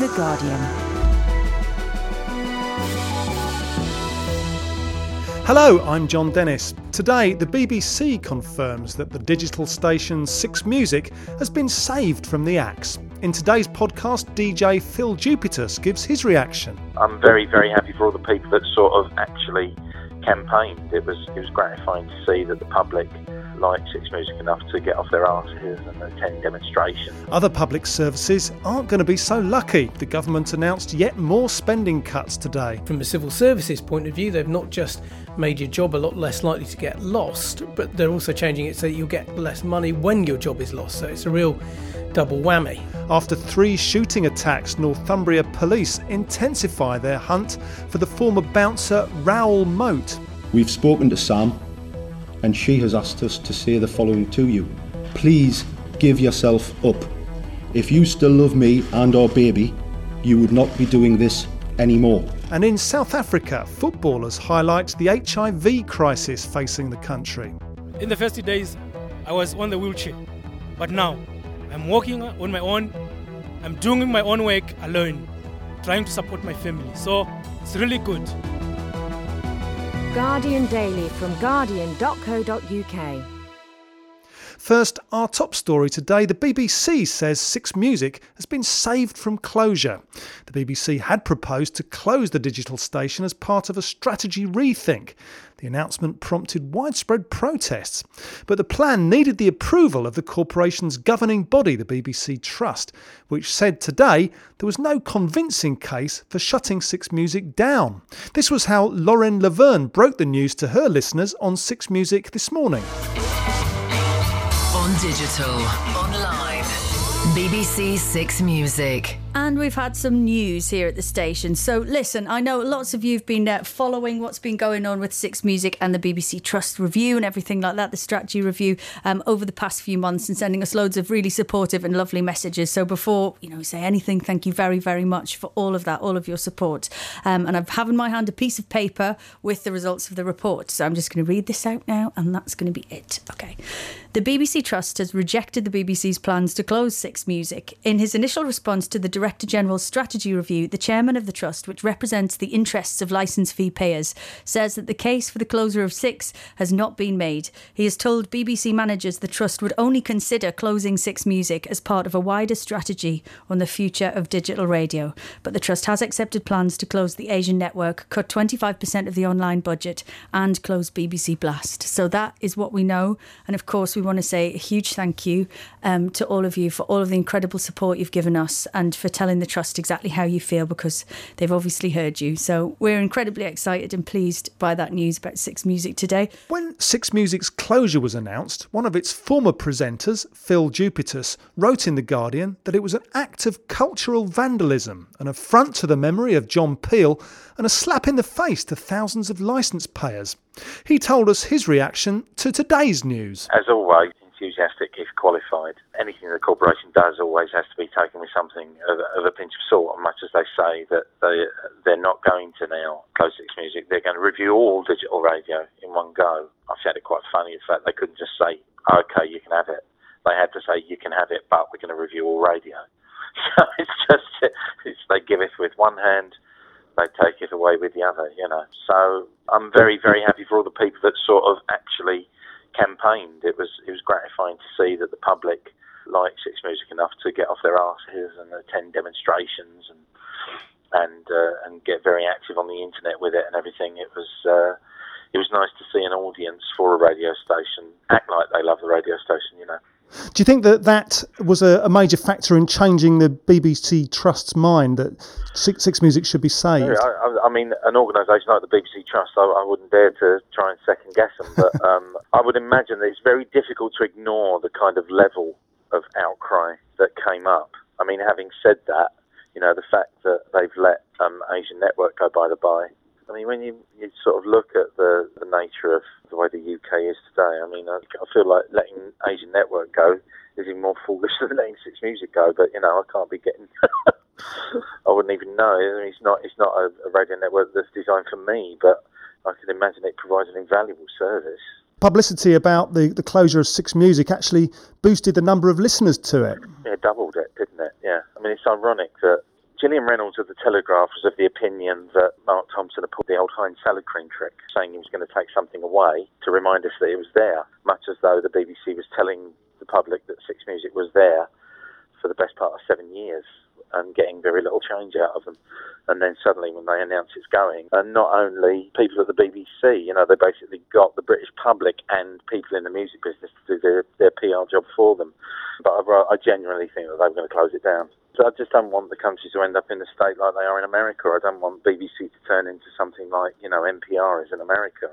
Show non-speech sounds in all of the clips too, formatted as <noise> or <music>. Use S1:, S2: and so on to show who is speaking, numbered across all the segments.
S1: The Guardian.
S2: Hello, I'm Jon Dennis. Today, the BBC confirms that the digital station Six Music has been saved from the axe. In today's podcast, DJ Phill Jupitus gives his reaction.
S3: I'm very, very happy for all the people that sort of actually campaigned. It was it was gratifying to see that the public liked Six Music enough to get off their asses and attend demonstrations.
S2: Other public services aren't going to be so lucky. The government announced yet more spending cuts today.
S4: From a civil services point of view, they've not just made your job a lot less likely to get lost, but they're also changing it so that you'll get less money when your job is lost. So it's a real double whammy.
S2: After three shooting attacks, Northumbria police intensify their hunt for the former bouncer Raoul Moat.
S5: We've spoken to Sam, and she has asked us to say the following to you. Please give yourself up. If you still love me and our baby, you would not be doing this anymore.
S2: And in South Africa, footballers highlight the HIV crisis facing the country.
S6: In the first days, I was on the wheelchair, but now I'm walking on my own. I'm doing my own work alone, trying to support my family. So it's really good.
S1: Guardian Daily from guardian.co.uk.
S2: First, our top story today the BBC says Six Music has been saved from closure. The BBC had proposed to close the digital station as part of a strategy rethink. The announcement prompted widespread protests, but the plan needed the approval of the corporation's governing body, the BBC Trust, which said today there was no convincing case for shutting Six Music down. This was how Lauren Laverne broke the news to her listeners on Six Music this morning.
S7: Digital, online. BBC Six Music.
S8: And we've had some news here at the station. So, listen, I know lots of you have been uh, following what's been going on with Six Music and the BBC Trust review and everything like that, the strategy review, um, over the past few months and sending us loads of really supportive and lovely messages. So, before you know, say anything, thank you very, very much for all of that, all of your support. Um, and I have in my hand a piece of paper with the results of the report. So, I'm just going to read this out now, and that's going to be it. Okay. The BBC Trust has rejected the BBC's plans to close Six Music. In his initial response to the Director General's strategy review, the chairman of the trust, which represents the interests of licence fee payers, says that the case for the closure of Six has not been made. He has told BBC managers the trust would only consider closing Six Music as part of a wider strategy on the future of digital radio. But the trust has accepted plans to close the Asian network, cut 25% of the online budget, and close BBC Blast. So that is what we know. And of course, we want to say a huge thank you um, to all of you for all of the incredible support you've given us and for telling the trust exactly how you feel because they've obviously heard you. So we're incredibly excited and pleased by that news about Six Music today.
S2: When Six Music's closure was announced, one of its former presenters, Phill Jupitus, wrote in The Guardian that it was an act of cultural vandalism, an affront to the memory of John Peel, and a slap in the face to thousands of licence payers. He told us his reaction to today's news.
S3: As always, enthusiastic if qualified. Anything the corporation does always has to be taken with something of, of a pinch of salt. And much as they say that they they're not going to now close Six Music, they're going to review all digital radio in one go. I found it quite funny the fact they couldn't just say, "Okay, you can have it." They had to say, "You can have it, but we're going to review all radio." <laughs> So it's just it's, they give it with one hand they take it away with the other, you know. So I'm very, very happy for all the people that sort of actually campaigned. It was it was gratifying to see that the public liked Six Music enough to get off their asses and attend demonstrations and and uh, and get very active on the internet with it and everything. It was uh, it was nice to see an audience for a radio station act like they love the radio station, you know.
S2: Do you think that that was a, a major factor in changing the BBC Trust's mind that Six, Six Music should be saved?
S3: Yeah, I, I, mean, an organisation like the BBC Trust, I, I, wouldn't dare to try and second guess them, but <laughs> um, I would imagine that it's very difficult to ignore the kind of level of outcry that came up. I mean, having said that, you know, the fact that they've let um, Asian Network go by the by I mean, when you, you sort of look at the, the nature of the way the UK is today, I mean, I, I feel like letting Asian Network go is even more foolish <laughs> than letting Six Music go. But you know, I can't be getting. <laughs> I wouldn't even know. I mean, it's not. It's not a, a radio network that's designed for me, but I can imagine it provides an invaluable service.
S2: Publicity about the, the closure of Six Music actually boosted the number of listeners to it.
S3: Yeah, doubled it, didn't it? Yeah. I mean, it's ironic that Gillian Reynolds of the Telegraph was of the opinion that Mark Thompson had pulled the old Heinz salad cream trick, saying he was going to take something away to remind us that it was there, much as though the BBC was telling the public that Six Music was there for the best part of seven years and getting very little change out of them. And then suddenly, when they announce it's going, and not only people at the BBC, you know, they basically got the British public and people in the music business to do their, their PR job for them. But I, I genuinely think that they were going to close it down. I just don't want the country to end up in a state like they are in America. I don't want BBC to turn into something like, you know, NPR is in America.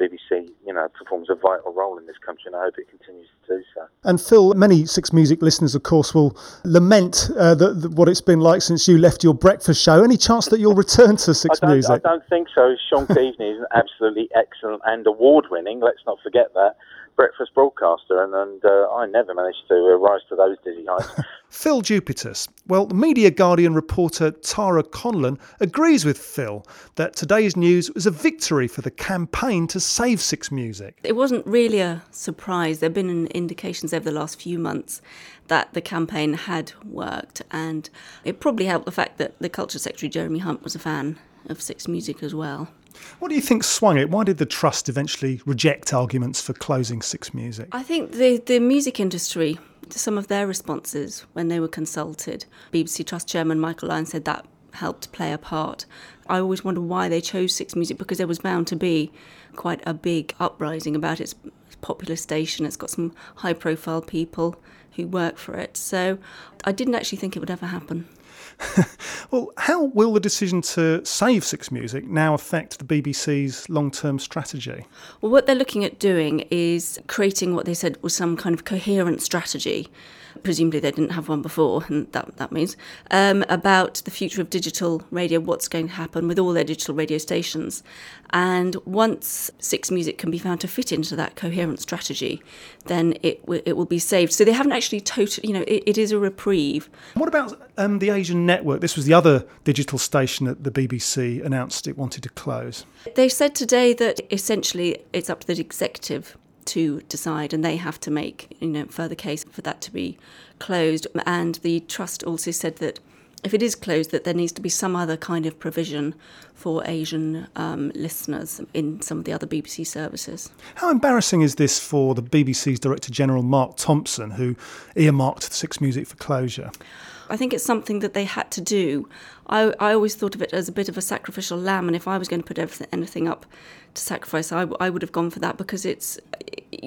S3: BBC, you know, performs a vital role in this country, and I hope it continues to do so.
S2: And Phill, many Six Music listeners, of course, will lament uh, the, the, what it's been like since you left your breakfast show. Any chance that you'll return to Six <laughs>
S3: I
S2: Music?
S3: I don't think so. Shaun Keaveny is absolutely excellent and award-winning. Let's not forget that breakfast broadcaster, and, and uh, I never managed to uh, rise to those dizzy heights. <laughs>
S2: Phill Jupitus. Well, Media Guardian reporter Tara Conlan agrees with Phil that today's news was a victory for the campaign to save Six Music.
S9: It wasn't really a surprise. There have been indications over the last few months that the campaign had worked, and it probably helped the fact that the Culture Secretary Jeremy Hunt was a fan of Six Music as well.
S2: What do you think swung it? Why did the Trust eventually reject arguments for closing Six Music?
S9: I think the, the music industry, some of their responses when they were consulted, BBC Trust Chairman Michael Lyons said that helped play a part. I always wonder why they chose Six Music because there was bound to be quite a big uprising about its popular station. It's got some high profile people who work for it. So I didn't actually think it would ever happen. <laughs>
S2: well, how will the decision to save Six Music now affect the BBC's long term strategy?
S9: Well, what they're looking at doing is creating what they said was some kind of coherent strategy. Presumably, they didn't have one before, and that, that means um, about the future of digital radio, what's going to happen with all their digital radio stations. And once Six Music can be found to fit into that coherent strategy, then it, w- it will be saved. So they haven't actually totally, you know, it, it is a reprieve.
S2: What about um, the Asian Network? This was the other digital station that the BBC announced it wanted to close.
S9: They said today that essentially it's up to the executive to decide, and they have to make you know further case for that to be closed. And the trust also said that if it is closed, that there needs to be some other kind of provision for Asian um, listeners in some of the other BBC services.
S2: How embarrassing is this for the BBC's Director General Mark Thompson, who earmarked Six Music for closure?
S9: I think it's something that they had to do. I, I always thought of it as a bit of a sacrificial lamb, and if I was going to put everything, anything up to sacrifice, I, I would have gone for that because it's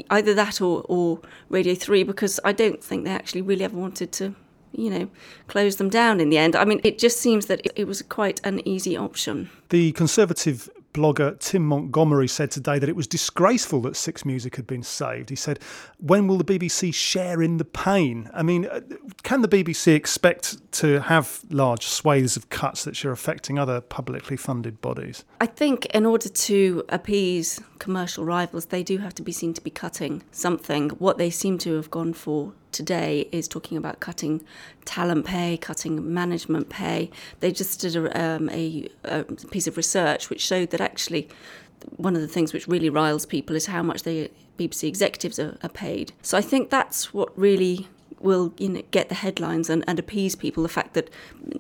S9: either that or, or Radio 3, because I don't think they actually really ever wanted to, you know, close them down in the end. I mean, it just seems that it, it was quite an easy option.
S2: The Conservative blogger Tim Montgomerie said today that it was disgraceful that Six Music had been saved. He said, When will the BBC share in the pain? I mean, uh, can the BBC expect to have large swathes of cuts that are affecting other publicly funded bodies?
S9: I think in order to appease commercial rivals, they do have to be seen to be cutting something. What they seem to have gone for today is talking about cutting talent pay, cutting management pay. They just did a, um, a, a, piece of research which showed that actually one of the things which really riles people is how much the BBC executives are, are paid. So I think that's what really will you know, get the headlines and, and appease people the fact that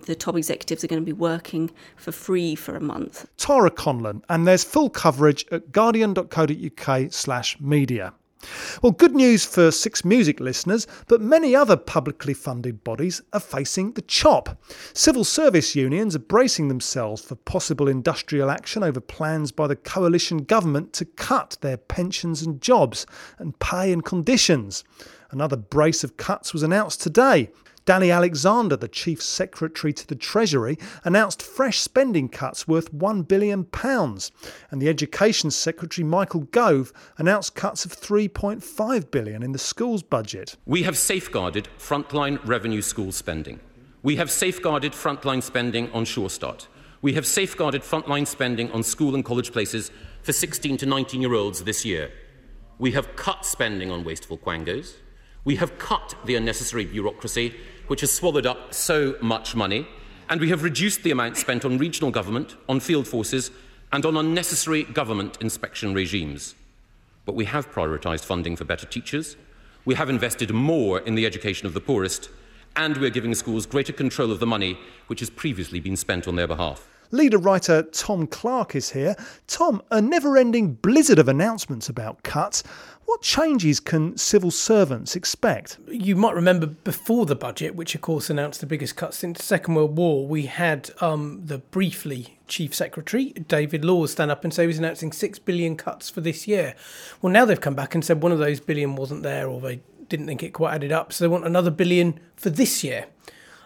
S9: the top executives are going to be working for free for a month.
S2: Tara Conlan, and there's full coverage at guardian.co.uk slash media. Well, good news for Six Music listeners, but many other publicly funded bodies are facing the chop. Civil service unions are bracing themselves for possible industrial action over plans by the coalition government to cut their pensions and jobs and pay and conditions. Another brace of cuts was announced today. Danny Alexander, the Chief Secretary to the Treasury, announced fresh spending cuts worth £1 billion. And the Education Secretary, Michael Gove, announced cuts of £3.5 billion in the schools budget.
S10: We have safeguarded frontline revenue school spending. We have safeguarded frontline spending on Sure Start. We have safeguarded frontline spending on school and college places for 16 to 19 year olds this year. We have cut spending on wasteful quangos. We have cut the unnecessary bureaucracy which has swallowed up so much money, and we have reduced the amount spent on regional government, on field forces, and on unnecessary government inspection regimes. But we have prioritised funding for better teachers, we have invested more in the education of the poorest, and we're giving schools greater control of the money which has previously been spent on their behalf.
S2: Leader writer Tom Clark is here. Tom, a never ending blizzard of announcements about cuts. What changes can civil servants expect?
S4: You might remember before the budget, which of course announced the biggest cuts since the Second World War, we had um, the briefly Chief Secretary, David Laws, stand up and say he was announcing six billion cuts for this year. Well, now they've come back and said one of those billion wasn't there or they didn't think it quite added up, so they want another billion for this year.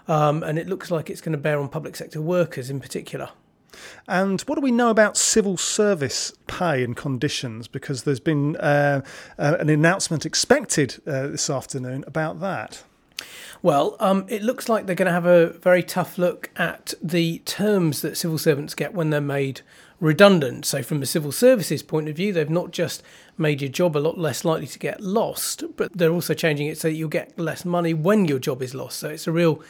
S4: Um, and it looks like it's going to bear on public sector workers in particular.
S2: And what do we know about civil service pay and conditions? Because there's been uh, uh, an announcement expected uh, this afternoon about that.
S4: Well, um, it looks like they're going to have a very tough look at the terms that civil servants get when they're made redundant. So, from a civil services point of view, they've not just made your job a lot less likely to get lost, but they're also changing it so that you'll get less money when your job is lost. So, it's a real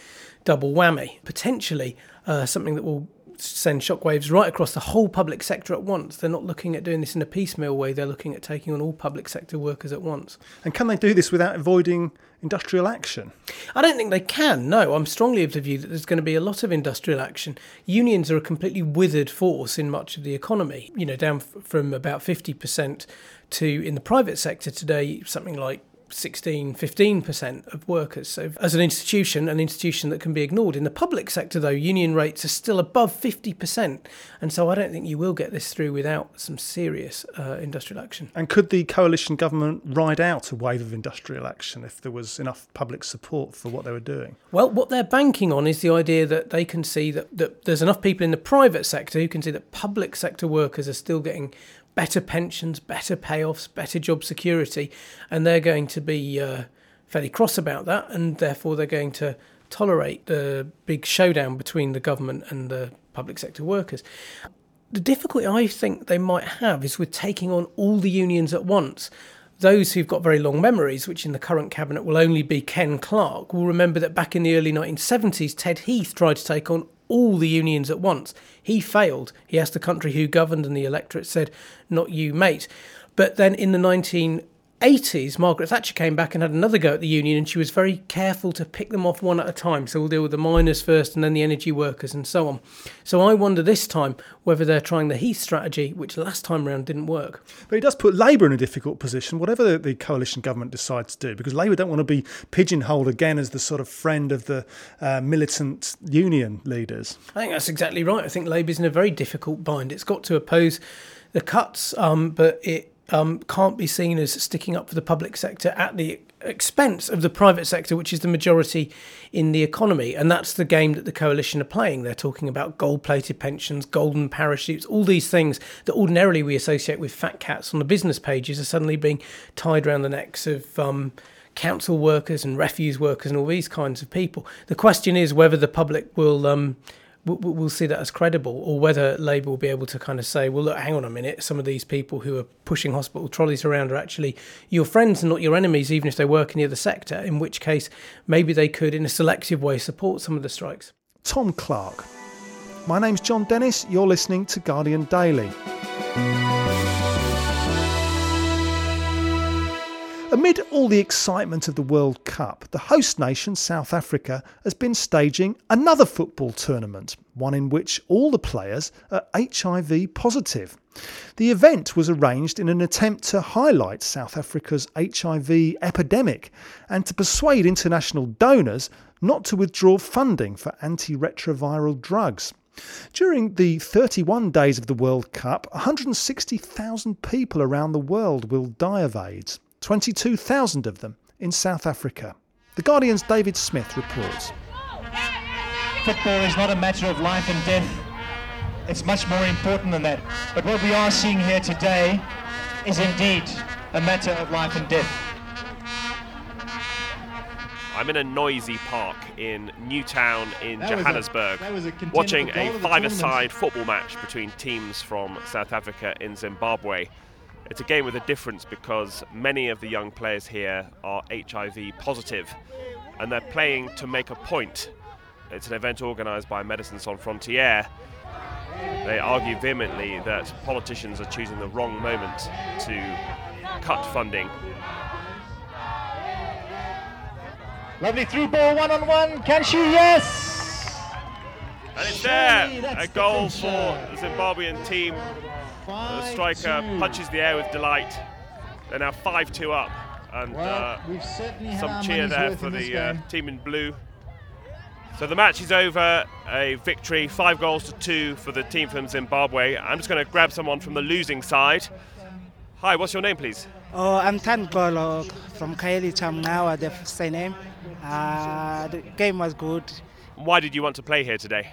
S4: double whammy. Potentially uh, something that will send shockwaves right across the whole public sector at once. They're not looking at doing this in a piecemeal way, they're looking at taking on all public sector workers at once.
S2: And can they do this without avoiding industrial action?
S4: I don't think they can, no. I'm strongly of the view that there's going to be a lot of industrial action. Unions are a completely withered force in much of the economy, you know, down from about 50% to in the private sector today, something like 16, 15% of workers. So, as an institution, an institution that can be ignored. In the public sector, though, union rates are still above 50%. And so, I don't think you will get this through without some serious uh, industrial action.
S2: And could the coalition government ride out a wave of industrial action if there was enough public support for what they were doing?
S4: Well, what they're banking on is the idea that they can see that, that there's enough people in the private sector who can see that public sector workers are still getting better pensions, better payoffs, better job security, and they're going to be uh, fairly cross about that, and therefore they're going to tolerate the big showdown between the government and the public sector workers. The difficulty I think they might have is with taking on all the unions at once. Those who've got very long memories, which in the current cabinet will only be Ken Clarke, will remember that back in the early 1970s, Ted Heath tried to take on all the unions at once. He failed. He asked the country who governed, and the electorate said, Not you, mate. But then in the 19 80s, Margaret Thatcher came back and had another go at the union, and she was very careful to pick them off one at a time. So we'll deal with the miners first and then the energy workers and so on. So I wonder this time whether they're trying the Heath strategy, which last time round didn't work.
S2: But it does put Labour in a difficult position, whatever the, the coalition government decides to do, because Labour don't want to be pigeonholed again as the sort of friend of the uh, militant union leaders.
S4: I think that's exactly right. I think Labour's in a very difficult bind. It's got to oppose the cuts, um, but it um, can't be seen as sticking up for the public sector at the expense of the private sector, which is the majority in the economy. And that's the game that the coalition are playing. They're talking about gold plated pensions, golden parachutes, all these things that ordinarily we associate with fat cats on the business pages are suddenly being tied around the necks of. Um, council workers and refuse workers and all these kinds of people. The question is whether the public will um, we'll see that as credible, or whether Labour will be able to kind of say, well, look, hang on a minute, some of these people who are pushing hospital trolleys around are actually your friends and not your enemies, even if they work in the other sector, in which case maybe they could, in a selective way, support some of the strikes.
S2: Tom Clark. My name's Jon Dennis. You're listening to Guardian Daily. Amid all the excitement of the World Cup, the host nation, South Africa, has been staging another football tournament, one in which all the players are HIV positive. The event was arranged in an attempt to highlight South Africa's HIV epidemic and to persuade international donors not to withdraw funding for antiretroviral drugs. During the 31 days of the World Cup, 160,000 people around the world will die of AIDS. 22,000 of them in South Africa. The Guardian's David Smith reports.
S11: Football is not a matter of life and death. It's much more important than that. But what we are seeing here today is indeed a matter of life and death.
S12: I'm in a noisy park in Newtown in that Johannesburg, was a, a watching a five-a-side football match between teams from South Africa and Zimbabwe. It's a game with a difference because many of the young players here are HIV positive and they're playing to make a point. It's an event organised by Médecins Sans Frontières. They argue vehemently that politicians are choosing the wrong moment to cut funding.
S11: Lovely through ball, one on one. Can she? Yes!
S12: And it's there! A goal for the Zimbabwean team. The striker punches the air with delight. They're now 5 2 up. And uh, some cheer there for the uh, team in blue. So the match is over. A victory, five goals to two for the team from Zimbabwe. I'm just going to grab someone from the losing side. Hi, what's your name, please?
S13: Oh, I'm Tan Golo from Kaeli Chamnawa, the same name. Uh, the game was good.
S12: Why did you want to play here today?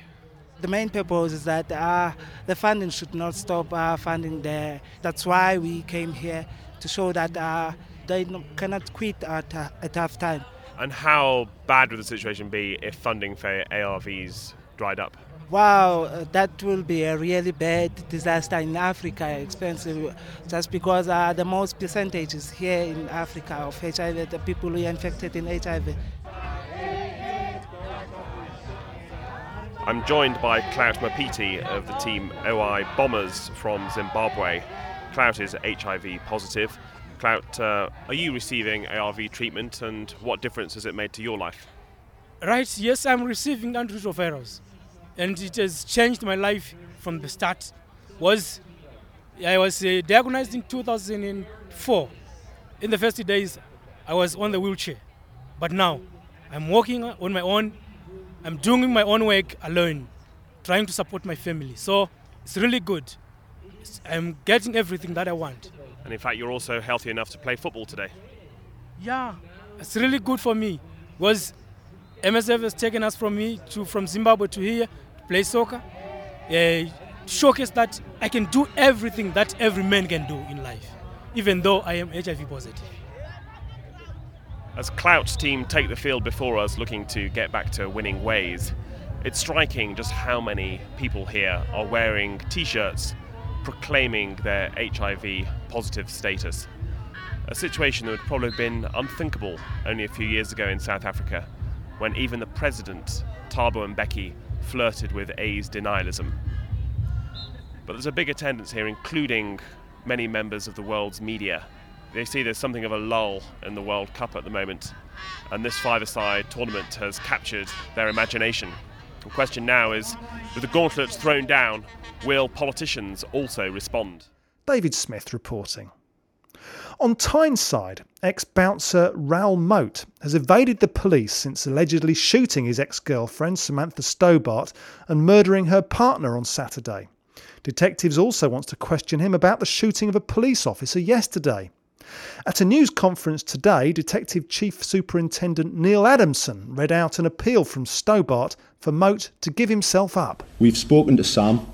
S13: The main purpose is that uh, the funding should not stop uh, funding there. That's why we came here to show that uh, they cannot quit at a tough time.
S12: And how bad would the situation be if funding for ARVs dried up?
S13: Wow, uh, that will be a really bad disaster in Africa, expensive, just because uh, the most percentages here in Africa of HIV, the people who are infected in HIV.
S12: I'm joined by Clout Mapiti of the team OI Bombers from Zimbabwe. Clout is HIV positive. Clout, uh, are you receiving ARV treatment and what difference has it made to your life?
S6: Right, yes, I'm receiving antiretrovirals and it has changed my life from the start. Was I was uh, diagnosed in 2004. In the first days, I was on the wheelchair, but now I'm walking on my own. I'm doing my own work alone, trying to support my family. So it's really good. I'm getting everything that I want.
S12: And in fact, you're also healthy enough to play football today.
S6: Yeah, it's really good for me because MSF has taken us from me to from Zimbabwe to here to play soccer. Uh, showcase that I can do everything that every man can do in life, even though I am HIV positive.
S12: As Clout's team take the field before us, looking to get back to winning ways, it's striking just how many people here are wearing t shirts proclaiming their HIV positive status. A situation that would probably have been unthinkable only a few years ago in South Africa, when even the president, Thabo Mbeki, flirted with AIDS denialism. But there's a big attendance here, including many members of the world's media. They see there's something of a lull in the World Cup at the moment, and this five-a-side tournament has captured their imagination. The question now is, with the gauntlets thrown down, will politicians also respond?
S2: David Smith reporting. On Tyneside, ex bouncer Raoul Moat has evaded the police since allegedly shooting his ex girlfriend Samantha Stobart and murdering her partner on Saturday. Detectives also want to question him about the shooting of a police officer yesterday. At a news conference today, Detective Chief Superintendent Neil Adamson read out an appeal from Stobart for Moat to give himself up.
S5: We've spoken to Sam,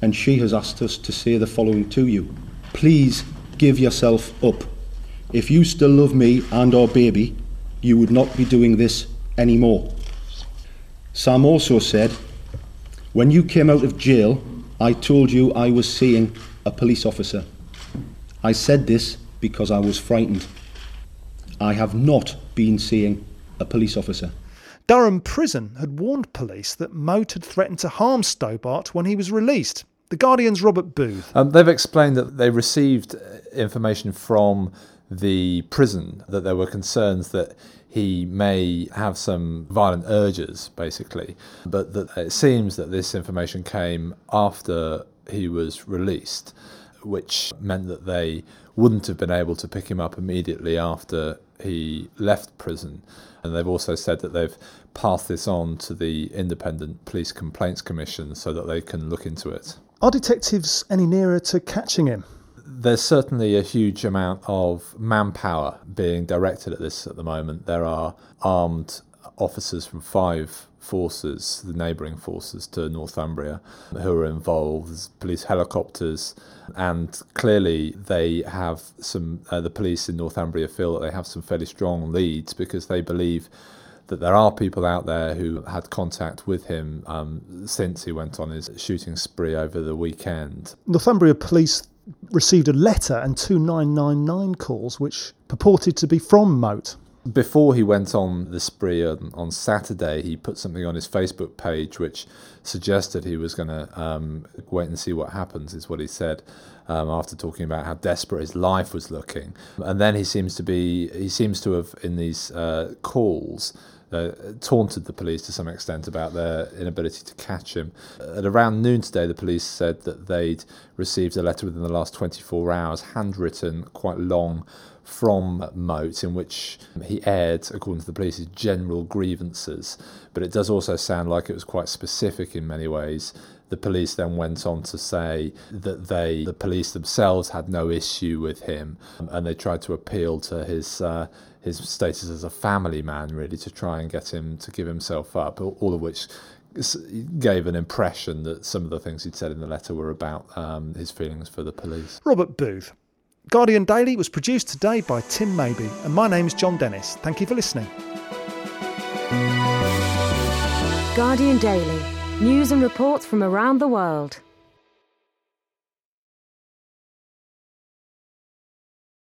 S5: and she has asked us to say the following to you. Please give yourself up. If you still love me and our baby, you would not be doing this anymore. Sam also said, When you came out of jail, I told you I was seeing a police officer. I said this because I was frightened. I have not been seeing a police officer.
S2: Durham Prison had warned police that Moat had threatened to harm Stobart when he was released. The Guardian's Robert Booth.
S14: Um, they've explained that they received information from the prison that there were concerns that he may have some violent urges, basically, but that it seems that this information came after he was released, which meant that they wouldn't have been able to pick him up immediately after he left prison. And they've also said that they've passed this on to the Independent Police Complaints Commission so that they can look into it.
S2: Are detectives any nearer to catching him?
S14: There's certainly a huge amount of manpower being directed at this at the moment. There are armed officers from five forces, the neighbouring forces to Northumbria, who are involved. There's police helicopters, and clearly they have some. Uh, the police in Northumbria feel that they have some fairly strong leads because they believe that there are people out there who had contact with him um, since he went on his shooting spree over the weekend.
S2: Northumbria police received a letter and two 999 calls which purported to be from Moat.
S14: Before he went on the spree on, on Saturday, he put something on his Facebook page which suggested he was going to um, wait and see what happens, is what he said. Um, after talking about how desperate his life was looking, and then he seems to be he seems to have in these uh, calls uh, taunted the police to some extent about their inability to catch him. At around noon today, the police said that they'd received a letter within the last 24 hours, handwritten, quite long, from Moat, in which he aired, according to the police, his general grievances. But it does also sound like it was quite specific in many ways. The police then went on to say that they, the police themselves, had no issue with him, and they tried to appeal to his uh, his status as a family man, really, to try and get him to give himself up. All of which gave an impression that some of the things he'd said in the letter were about um, his feelings for the police.
S2: Robert Booth. Guardian Daily was produced today by Tim Maybe, and my name is Jon Dennis. Thank you for listening.
S1: Guardian Daily. News and reports from around the world.